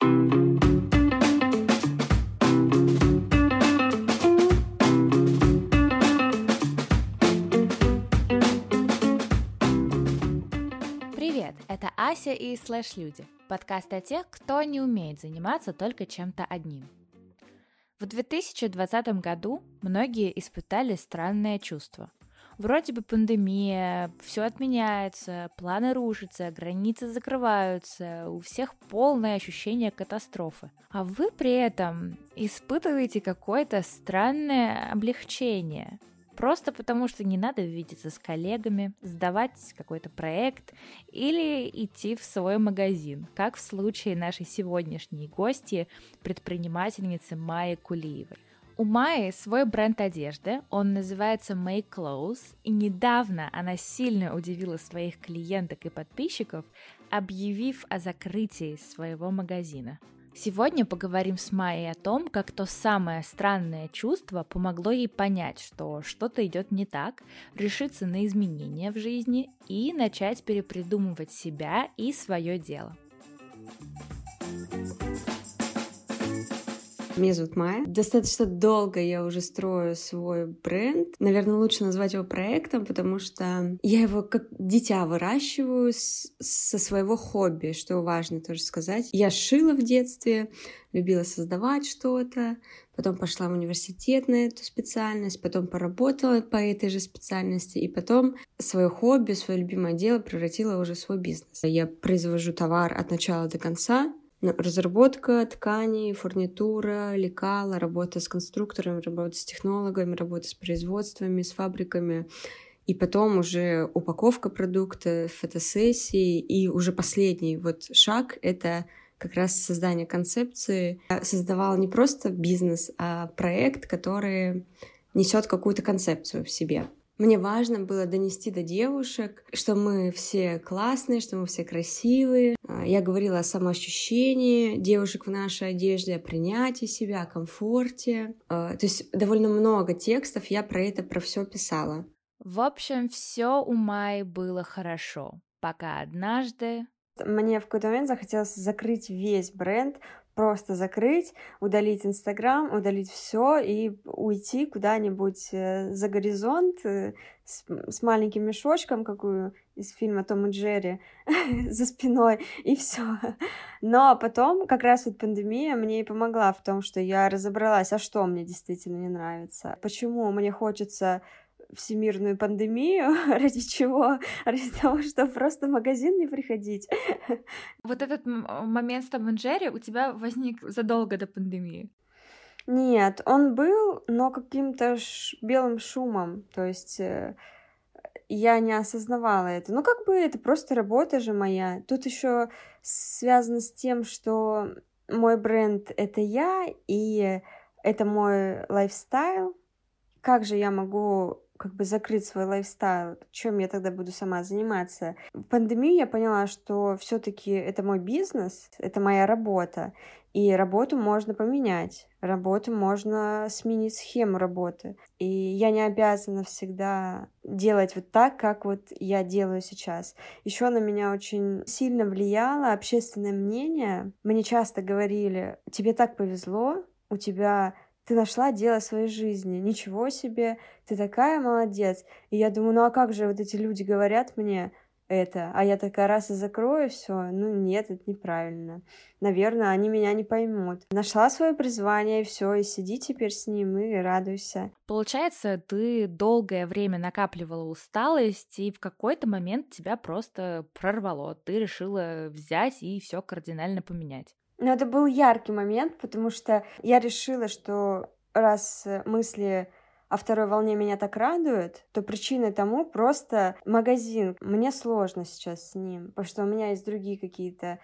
Привет, это Ася и Слэш Люди, подкаст о тех, кто не умеет заниматься только чем-то одним. В 2020 году многие испытали странное чувство. Вроде бы пандемия, все отменяется, планы рушатся, границы закрываются, у всех полное ощущение катастрофы. А вы при этом испытываете какое-то странное облегчение. Просто потому, что не надо видеться с коллегами, сдавать какой-то проект или идти в свой магазин, как в случае нашей сегодняшней гости, предпринимательницы Майи Кулиевой. У Майи свой бренд одежды, он называется Make Clothes, и недавно она сильно удивила своих клиенток и подписчиков, объявив о закрытии своего магазина. Сегодня поговорим с Майей о том, как то самое странное чувство помогло ей понять, что что-то идет не так, решиться на изменения в жизни и начать перепридумывать себя и свое дело. Меня зовут Майя. Достаточно долго я уже строю свой бренд. Наверное, лучше назвать его проектом, потому что я его как дитя выращиваю с, со своего хобби, что важно тоже сказать. Я шила в детстве, любила создавать что-то, потом пошла в университет на эту специальность, потом поработала по этой же специальности, и потом свое хобби, свое любимое дело превратила уже в свой бизнес. Я произвожу товар от начала до конца, разработка тканей, фурнитура, лекала, работа с конструкторами, работа с технологами, работа с производствами, с фабриками. И потом уже упаковка продукта, фотосессии. И уже последний вот шаг — это как раз создание концепции. Я создавала не просто бизнес, а проект, который несет какую-то концепцию в себе. Мне важно было донести до девушек, что мы все классные, что мы все красивые. А, я говорила о самоощущении девушек в нашей одежде, о принятии себя, о комфорте. А, то есть довольно много текстов я про это, про все писала. В общем, все у Майи было хорошо, пока однажды мне в какой-то момент захотелось закрыть весь бренд, просто закрыть, удалить Инстаграм, удалить все и уйти куда-нибудь э, за горизонт э, с, с маленьким мешочком, какую из фильма Том и Джерри за спиной, и все. Но потом как раз вот пандемия мне и помогла в том, что я разобралась, а что мне действительно не нравится, почему мне хочется всемирную пандемию, ради чего? Ради того, чтобы просто в магазин не приходить. Вот этот момент с Том и Джерри у тебя возник задолго до пандемии? Нет, он был, но каким-то ш... белым шумом, то есть э, я не осознавала это. Ну, как бы это просто работа же моя. Тут еще связано с тем, что мой бренд — это я, и это мой lifestyle. Как же я могу как бы закрыть свой lifestyle, чем я тогда буду сама заниматься. В пандемии я поняла, что все-таки это мой бизнес, это моя работа, и работу можно поменять, работу можно сменить схему работы. И я не обязана всегда делать вот так, как вот я делаю сейчас. Еще на меня очень сильно влияло общественное мнение. Мне часто говорили, тебе так повезло, у тебя ты нашла дело своей жизни, ничего себе, ты такая молодец. И я думаю, ну а как же вот эти люди говорят мне это, а я такая раз и закрою все, ну нет, это неправильно. Наверное, они меня не поймут. Нашла свое призвание, и все, и сиди теперь с ним и радуйся. Получается, ты долгое время накапливала усталость, и в какой-то момент тебя просто прорвало. Ты решила взять и все кардинально поменять. Но это был яркий момент, потому что я решила, что раз мысли о второй волне меня так радуют, то причиной тому просто магазин. Мне сложно сейчас с ним, потому что у меня есть другие какие-то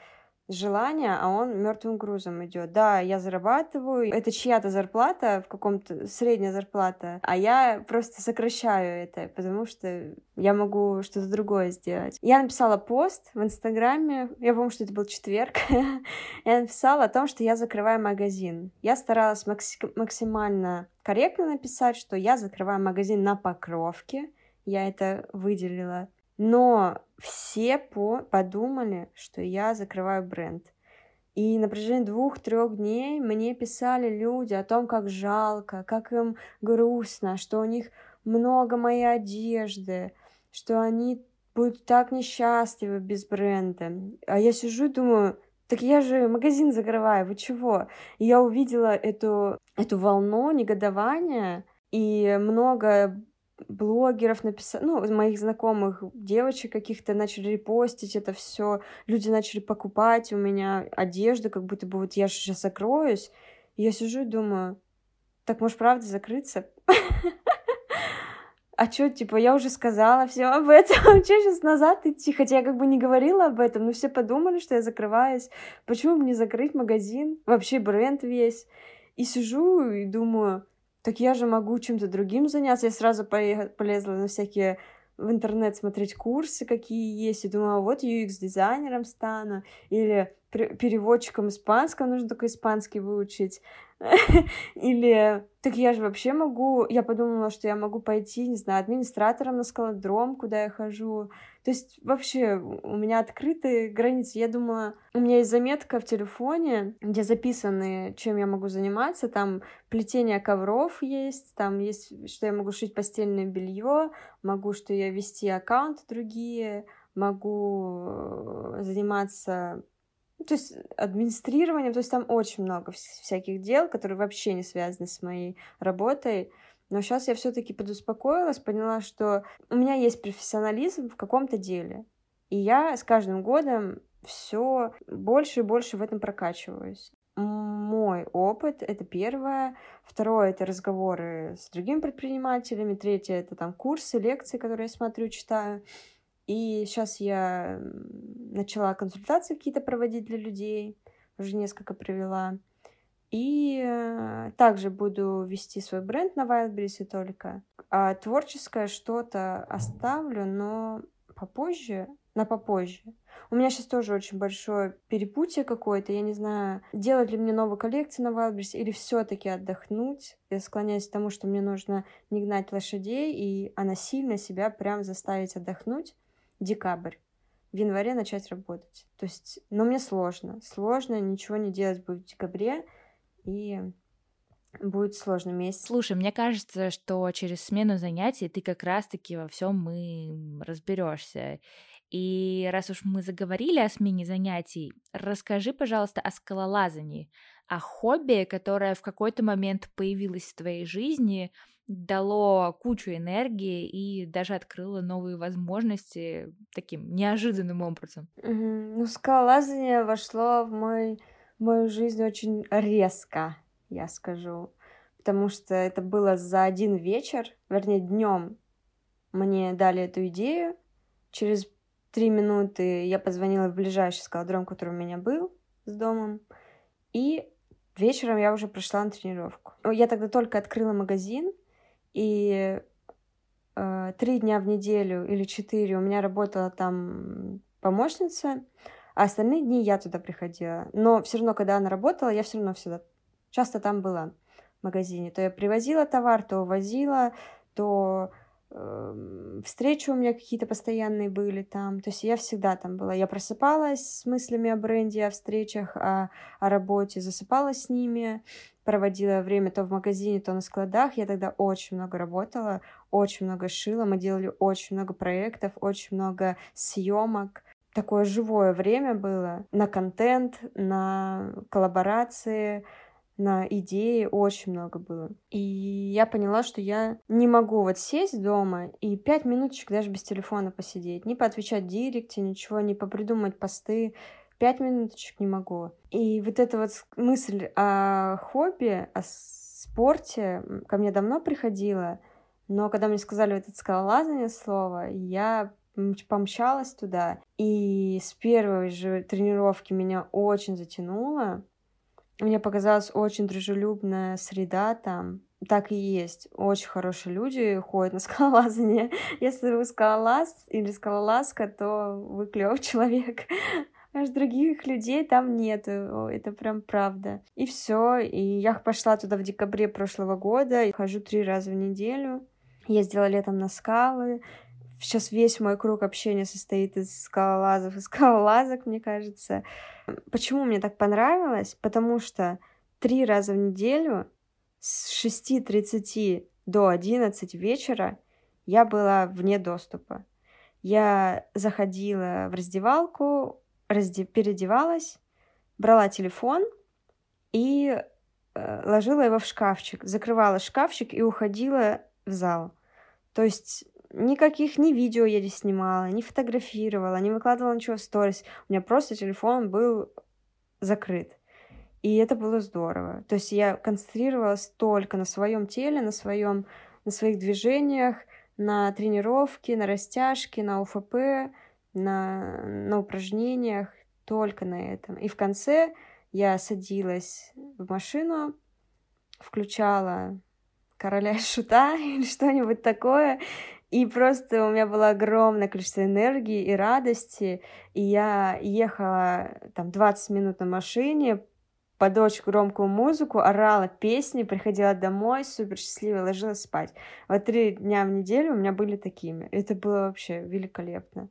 желания, а он мертвым грузом идет. Да, я зарабатываю, это чья-то зарплата, в каком-то средняя зарплата, а я просто сокращаю это, потому что я могу что-то другое сделать. Я написала пост в Инстаграме, я помню, что это был четверг, я написала о том, что я закрываю магазин. Я старалась максимально корректно написать, что я закрываю магазин на Покровке, я это выделила но все по подумали, что я закрываю бренд. И на протяжении двух-трех дней мне писали люди о том, как жалко, как им грустно, что у них много моей одежды, что они будут так несчастливы без бренда. А я сижу и думаю, так я же магазин закрываю, вы чего? И я увидела эту, эту волну негодования, и много блогеров написали, ну, моих знакомых девочек каких-то начали репостить это все, люди начали покупать у меня одежду, как будто бы вот я сейчас закроюсь. И я сижу и думаю, так может правда закрыться? а чё, типа, я уже сказала все об этом, чё сейчас назад идти? Хотя я как бы не говорила об этом, но все подумали, что я закрываюсь. Почему бы не закрыть магазин? Вообще бренд весь. И сижу и думаю, так я же могу чем-то другим заняться. Я сразу полезла на всякие в интернет смотреть курсы, какие есть, и думала, вот UX-дизайнером стану, или переводчиком испанского, нужно только испанский выучить. Или так я же вообще могу, я подумала, что я могу пойти, не знаю, администратором на скалодром, куда я хожу. То есть вообще у меня открытые границы. Я думала, у меня есть заметка в телефоне, где записаны, чем я могу заниматься. Там плетение ковров есть, там есть, что я могу шить постельное белье, могу, что я вести аккаунты другие, могу э, заниматься то есть администрированием, то есть там очень много всяких дел, которые вообще не связаны с моей работой. Но сейчас я все-таки подуспокоилась, поняла, что у меня есть профессионализм в каком-то деле. И я с каждым годом все больше и больше в этом прокачиваюсь. Мой опыт — это первое. Второе — это разговоры с другими предпринимателями. Третье — это там курсы, лекции, которые я смотрю, читаю. И сейчас я начала консультации какие-то проводить для людей, уже несколько провела. И э, также буду вести свой бренд на Wildberries только. А творческое что-то оставлю, но попозже, на попозже. У меня сейчас тоже очень большое перепутье какое-то. Я не знаю, делать ли мне новую коллекцию на Wildberries или все-таки отдохнуть. Я склоняюсь к тому, что мне нужно не гнать лошадей, и а насильно себя прям заставить отдохнуть декабрь, в январе начать работать. То есть, но мне сложно. Сложно, ничего не делать будет в декабре, и будет сложный месяц. Слушай, мне кажется, что через смену занятий ты как раз-таки во всем мы разберешься. И раз уж мы заговорили о смене занятий, расскажи, пожалуйста, о скалолазании, о хобби, которое в какой-то момент появилось в твоей жизни, дало кучу энергии и даже открыло новые возможности таким неожиданным образом. Угу. Ну, скалолазание вошло в, мой, в мою жизнь очень резко, я скажу. Потому что это было за один вечер, вернее, днем мне дали эту идею. Через три минуты я позвонила в ближайший скалодром, который у меня был с домом. И вечером я уже пришла на тренировку. Я тогда только открыла магазин, и э, три дня в неделю или четыре у меня работала там помощница, а остальные дни я туда приходила. Но все равно, когда она работала, я все равно всегда часто там была в магазине. То я привозила товар, то увозила, то встречи у меня какие-то постоянные были там. То есть я всегда там была. Я просыпалась с мыслями о бренде, о встречах, о, о работе, засыпала с ними проводила время то в магазине, то на складах. Я тогда очень много работала, очень много шила. Мы делали очень много проектов, очень много съемок. Такое живое время было на контент, на коллаборации, на идеи очень много было. И я поняла, что я не могу вот сесть дома и пять минуточек даже без телефона посидеть, не поотвечать в директе, ничего, не попридумать посты, пять минуточек не могу. И вот эта вот мысль о хобби, о спорте ко мне давно приходила, но когда мне сказали вот это скалолазание слово, я помчалась туда, и с первой же тренировки меня очень затянуло. Мне показалась очень дружелюбная среда там, так и есть. Очень хорошие люди ходят на скалолазание. Если вы скалолаз или скалолазка, то вы клевый человек аж других людей там нет, это прям правда. И все, и я пошла туда в декабре прошлого года, хожу три раза в неделю. Ездила летом на скалы, сейчас весь мой круг общения состоит из скалолазов и скалолазок, мне кажется. Почему мне так понравилось? Потому что три раза в неделю с 6.30 до 11 вечера я была вне доступа. Я заходила в раздевалку, разде... переодевалась, брала телефон и э, ложила его в шкафчик, закрывала шкафчик и уходила в зал. То есть никаких ни видео я не снимала, не фотографировала, не выкладывала ничего в сторис. У меня просто телефон был закрыт. И это было здорово. То есть я концентрировалась только на своем теле, на своем, на своих движениях, на тренировке, на растяжке, на УФП, на, на упражнениях, только на этом. И в конце я садилась в машину, включала короля шута или что-нибудь такое, и просто у меня было огромное количество энергии и радости, и я ехала там 20 минут на машине, под очень громкую музыку, орала песни, приходила домой, супер счастливая, ложилась спать. Вот три дня в неделю у меня были такими. Это было вообще великолепно.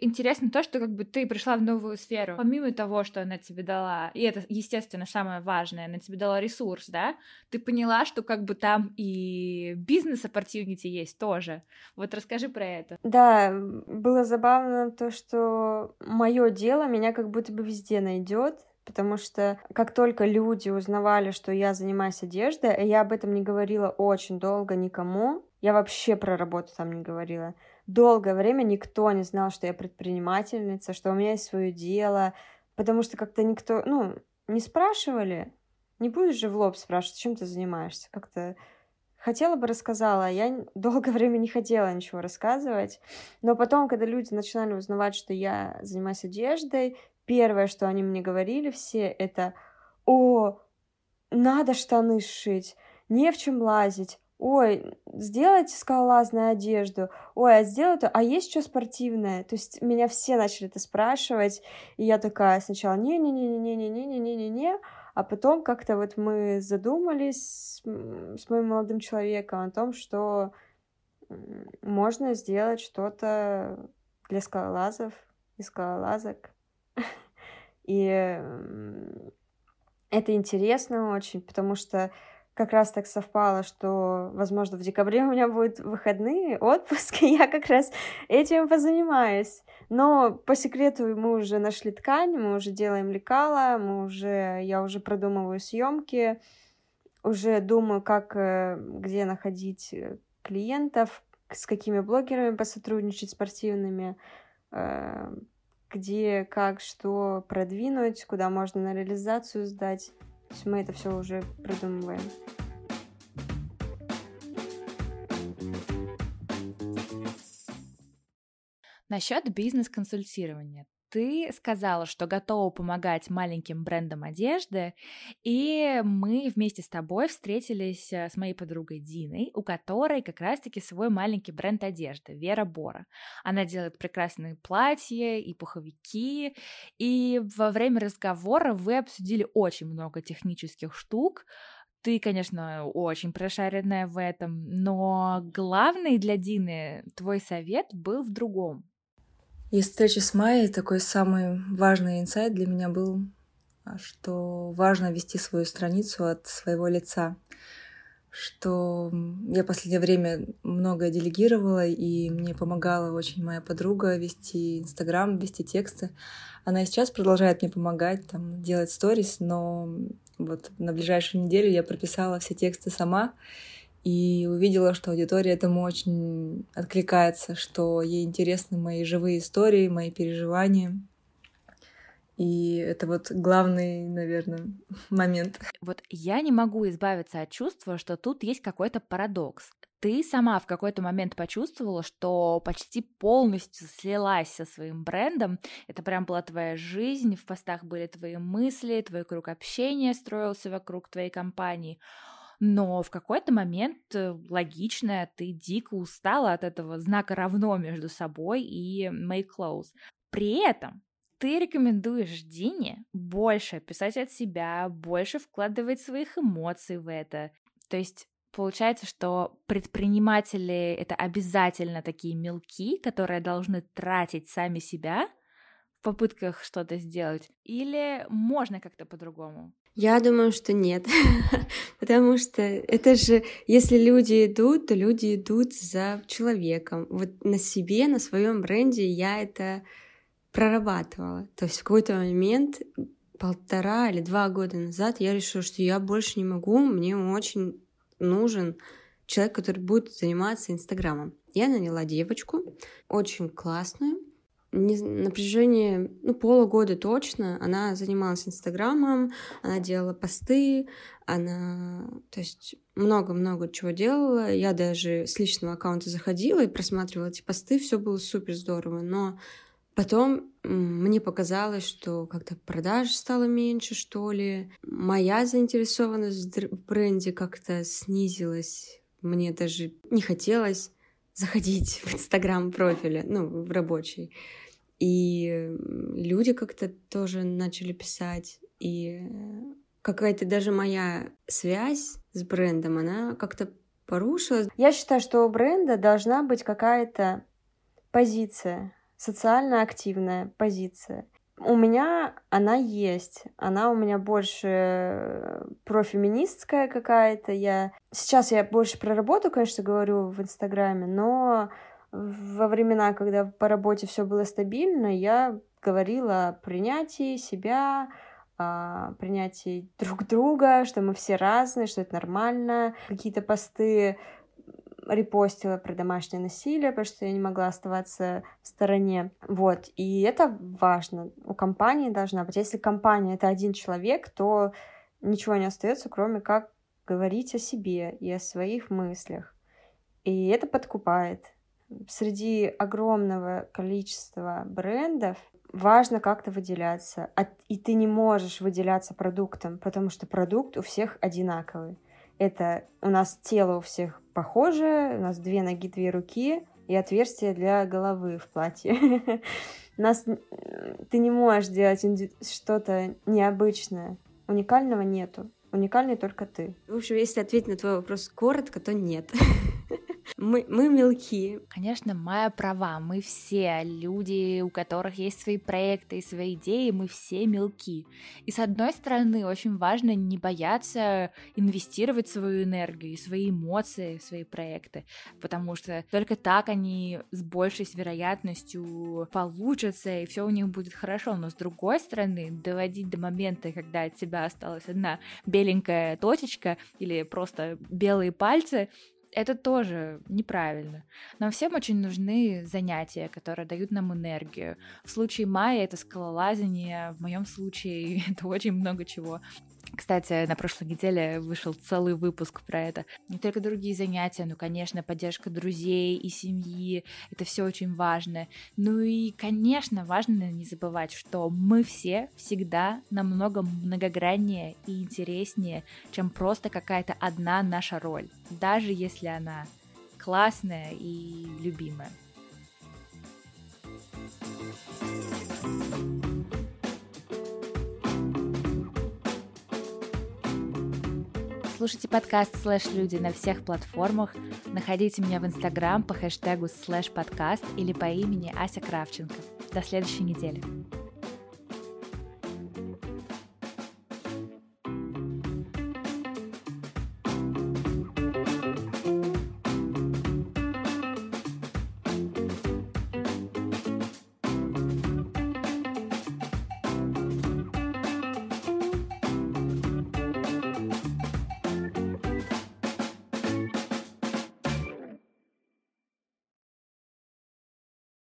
Интересно то, что как бы ты пришла в новую сферу. Помимо того, что она тебе дала, и это, естественно, самое важное, она тебе дала ресурс, да, ты поняла, что как бы там и бизнес-оппортюнити есть тоже. Вот расскажи про это. Да, было забавно то, что мое дело меня как будто бы везде найдет потому что как только люди узнавали, что я занимаюсь одеждой, а я об этом не говорила очень долго никому, я вообще про работу там не говорила. Долгое время никто не знал, что я предпринимательница, что у меня есть свое дело, потому что как-то никто, ну, не спрашивали. Не будешь же в лоб спрашивать, чем ты занимаешься. Как-то хотела бы рассказала, а я долгое время не хотела ничего рассказывать. Но потом, когда люди начинали узнавать, что я занимаюсь одеждой, первое, что они мне говорили все, это «О, надо штаны сшить, не в чем лазить, ой, сделайте скалолазную одежду, ой, а сделай то, а есть что спортивное? То есть меня все начали это спрашивать, и я такая сначала не-не-не-не-не-не-не-не-не-не, а потом как-то вот мы задумались с моим молодым человеком о том, что можно сделать что-то для скалолазов и скалолазок. И это интересно очень, потому что как раз так совпало, что, возможно, в декабре у меня будут выходные, отпуск, и я как раз этим позанимаюсь. Но по секрету мы уже нашли ткань, мы уже делаем лекала, мы уже, я уже продумываю съемки, уже думаю, как, э, где находить э, клиентов, с какими блогерами посотрудничать спортивными, э, где, как, что продвинуть, куда можно на реализацию сдать. То есть мы это все уже продумываем. Насчет бизнес-консультирования. Ты сказала, что готова помогать маленьким брендам одежды, и мы вместе с тобой встретились э, с моей подругой Диной, у которой как раз-таки свой маленький бренд одежды, Вера Бора. Она делает прекрасные платья и пуховики, и во время разговора вы обсудили очень много технических штук, ты, конечно, очень прошаренная в этом, но главный для Дины твой совет был в другом. Из встречи с Майей такой самый важный инсайт для меня был, а, что важно вести свою страницу от своего лица, что я в последнее время многое делегировала, и мне помогала очень моя подруга вести Инстаграм, вести тексты. Она и сейчас продолжает мне помогать, там, делать сторис, но вот на ближайшую неделю я прописала все тексты сама, и увидела, что аудитория этому очень откликается, что ей интересны мои живые истории, мои переживания. И это вот главный, наверное, момент. Вот я не могу избавиться от чувства, что тут есть какой-то парадокс. Ты сама в какой-то момент почувствовала, что почти полностью слилась со своим брендом. Это прям была твоя жизнь, в постах были твои мысли, твой круг общения строился вокруг твоей компании но в какой-то момент э, логично, ты дико устала от этого знака равно между собой и make close. При этом ты рекомендуешь Дине больше писать от себя, больше вкладывать своих эмоций в это. То есть получается, что предприниматели — это обязательно такие мелки, которые должны тратить сами себя в попытках что-то сделать? Или можно как-то по-другому? Я думаю, что нет, потому что это же, если люди идут, то люди идут за человеком. Вот на себе, на своем бренде я это прорабатывала. То есть в какой-то момент полтора или два года назад я решила, что я больше не могу, мне очень нужен человек, который будет заниматься Инстаграмом. Я наняла девочку, очень классную, не, на протяжении ну, полугода точно она занималась Инстаграмом, она делала посты, она, то есть много-много чего делала. Я даже с личного аккаунта заходила и просматривала эти посты, все было супер здорово, но потом мне показалось, что как-то продаж стало меньше, что ли. Моя заинтересованность в бренде как-то снизилась. Мне даже не хотелось заходить в Инстаграм профиля, ну, в рабочий. И люди как-то тоже начали писать, и какая-то даже моя связь с брендом, она как-то порушилась. Я считаю, что у бренда должна быть какая-то позиция, социально активная позиция. У меня она есть. Она у меня больше профеминистская какая-то. Я... Сейчас я больше про работу, конечно, говорю в Инстаграме, но во времена, когда по работе все было стабильно, я говорила о принятии себя, о принятии друг друга, что мы все разные, что это нормально. Какие-то посты репостила про домашнее насилие, потому что я не могла оставаться в стороне. Вот. И это важно. У компании должна быть. Если компания — это один человек, то ничего не остается, кроме как говорить о себе и о своих мыслях. И это подкупает. Среди огромного количества брендов важно как-то выделяться. И ты не можешь выделяться продуктом, потому что продукт у всех одинаковый. Это у нас тело у всех похожее, у нас две ноги, две руки и отверстие для головы в платье. Нас ты не можешь делать что-то необычное. Уникального нету. Уникальный только ты. В общем, если ответить на твой вопрос коротко, то нет. Мы, мы мелкие. Конечно, Майя права. Мы все люди, у которых есть свои проекты и свои идеи, мы все мелки. И с одной стороны, очень важно не бояться инвестировать свою энергию свои эмоции в свои проекты, потому что только так они с большей вероятностью получатся, и все у них будет хорошо. Но с другой стороны, доводить до момента, когда от тебя осталась одна беленькая точечка или просто белые пальцы, это тоже неправильно. Нам всем очень нужны занятия, которые дают нам энергию. В случае Майи это скалолазание, в моем случае это очень много чего. Кстати, на прошлой неделе вышел целый выпуск про это. Не только другие занятия, но, конечно, поддержка друзей и семьи. Это все очень важно. Ну и, конечно, важно не забывать, что мы все всегда намного многограннее и интереснее, чем просто какая-то одна наша роль, даже если она классная и любимая. Слушайте подкаст «Слэш Люди» на всех платформах. Находите меня в Инстаграм по хэштегу «Слэш подкаст» или по имени Ася Кравченко. До следующей недели.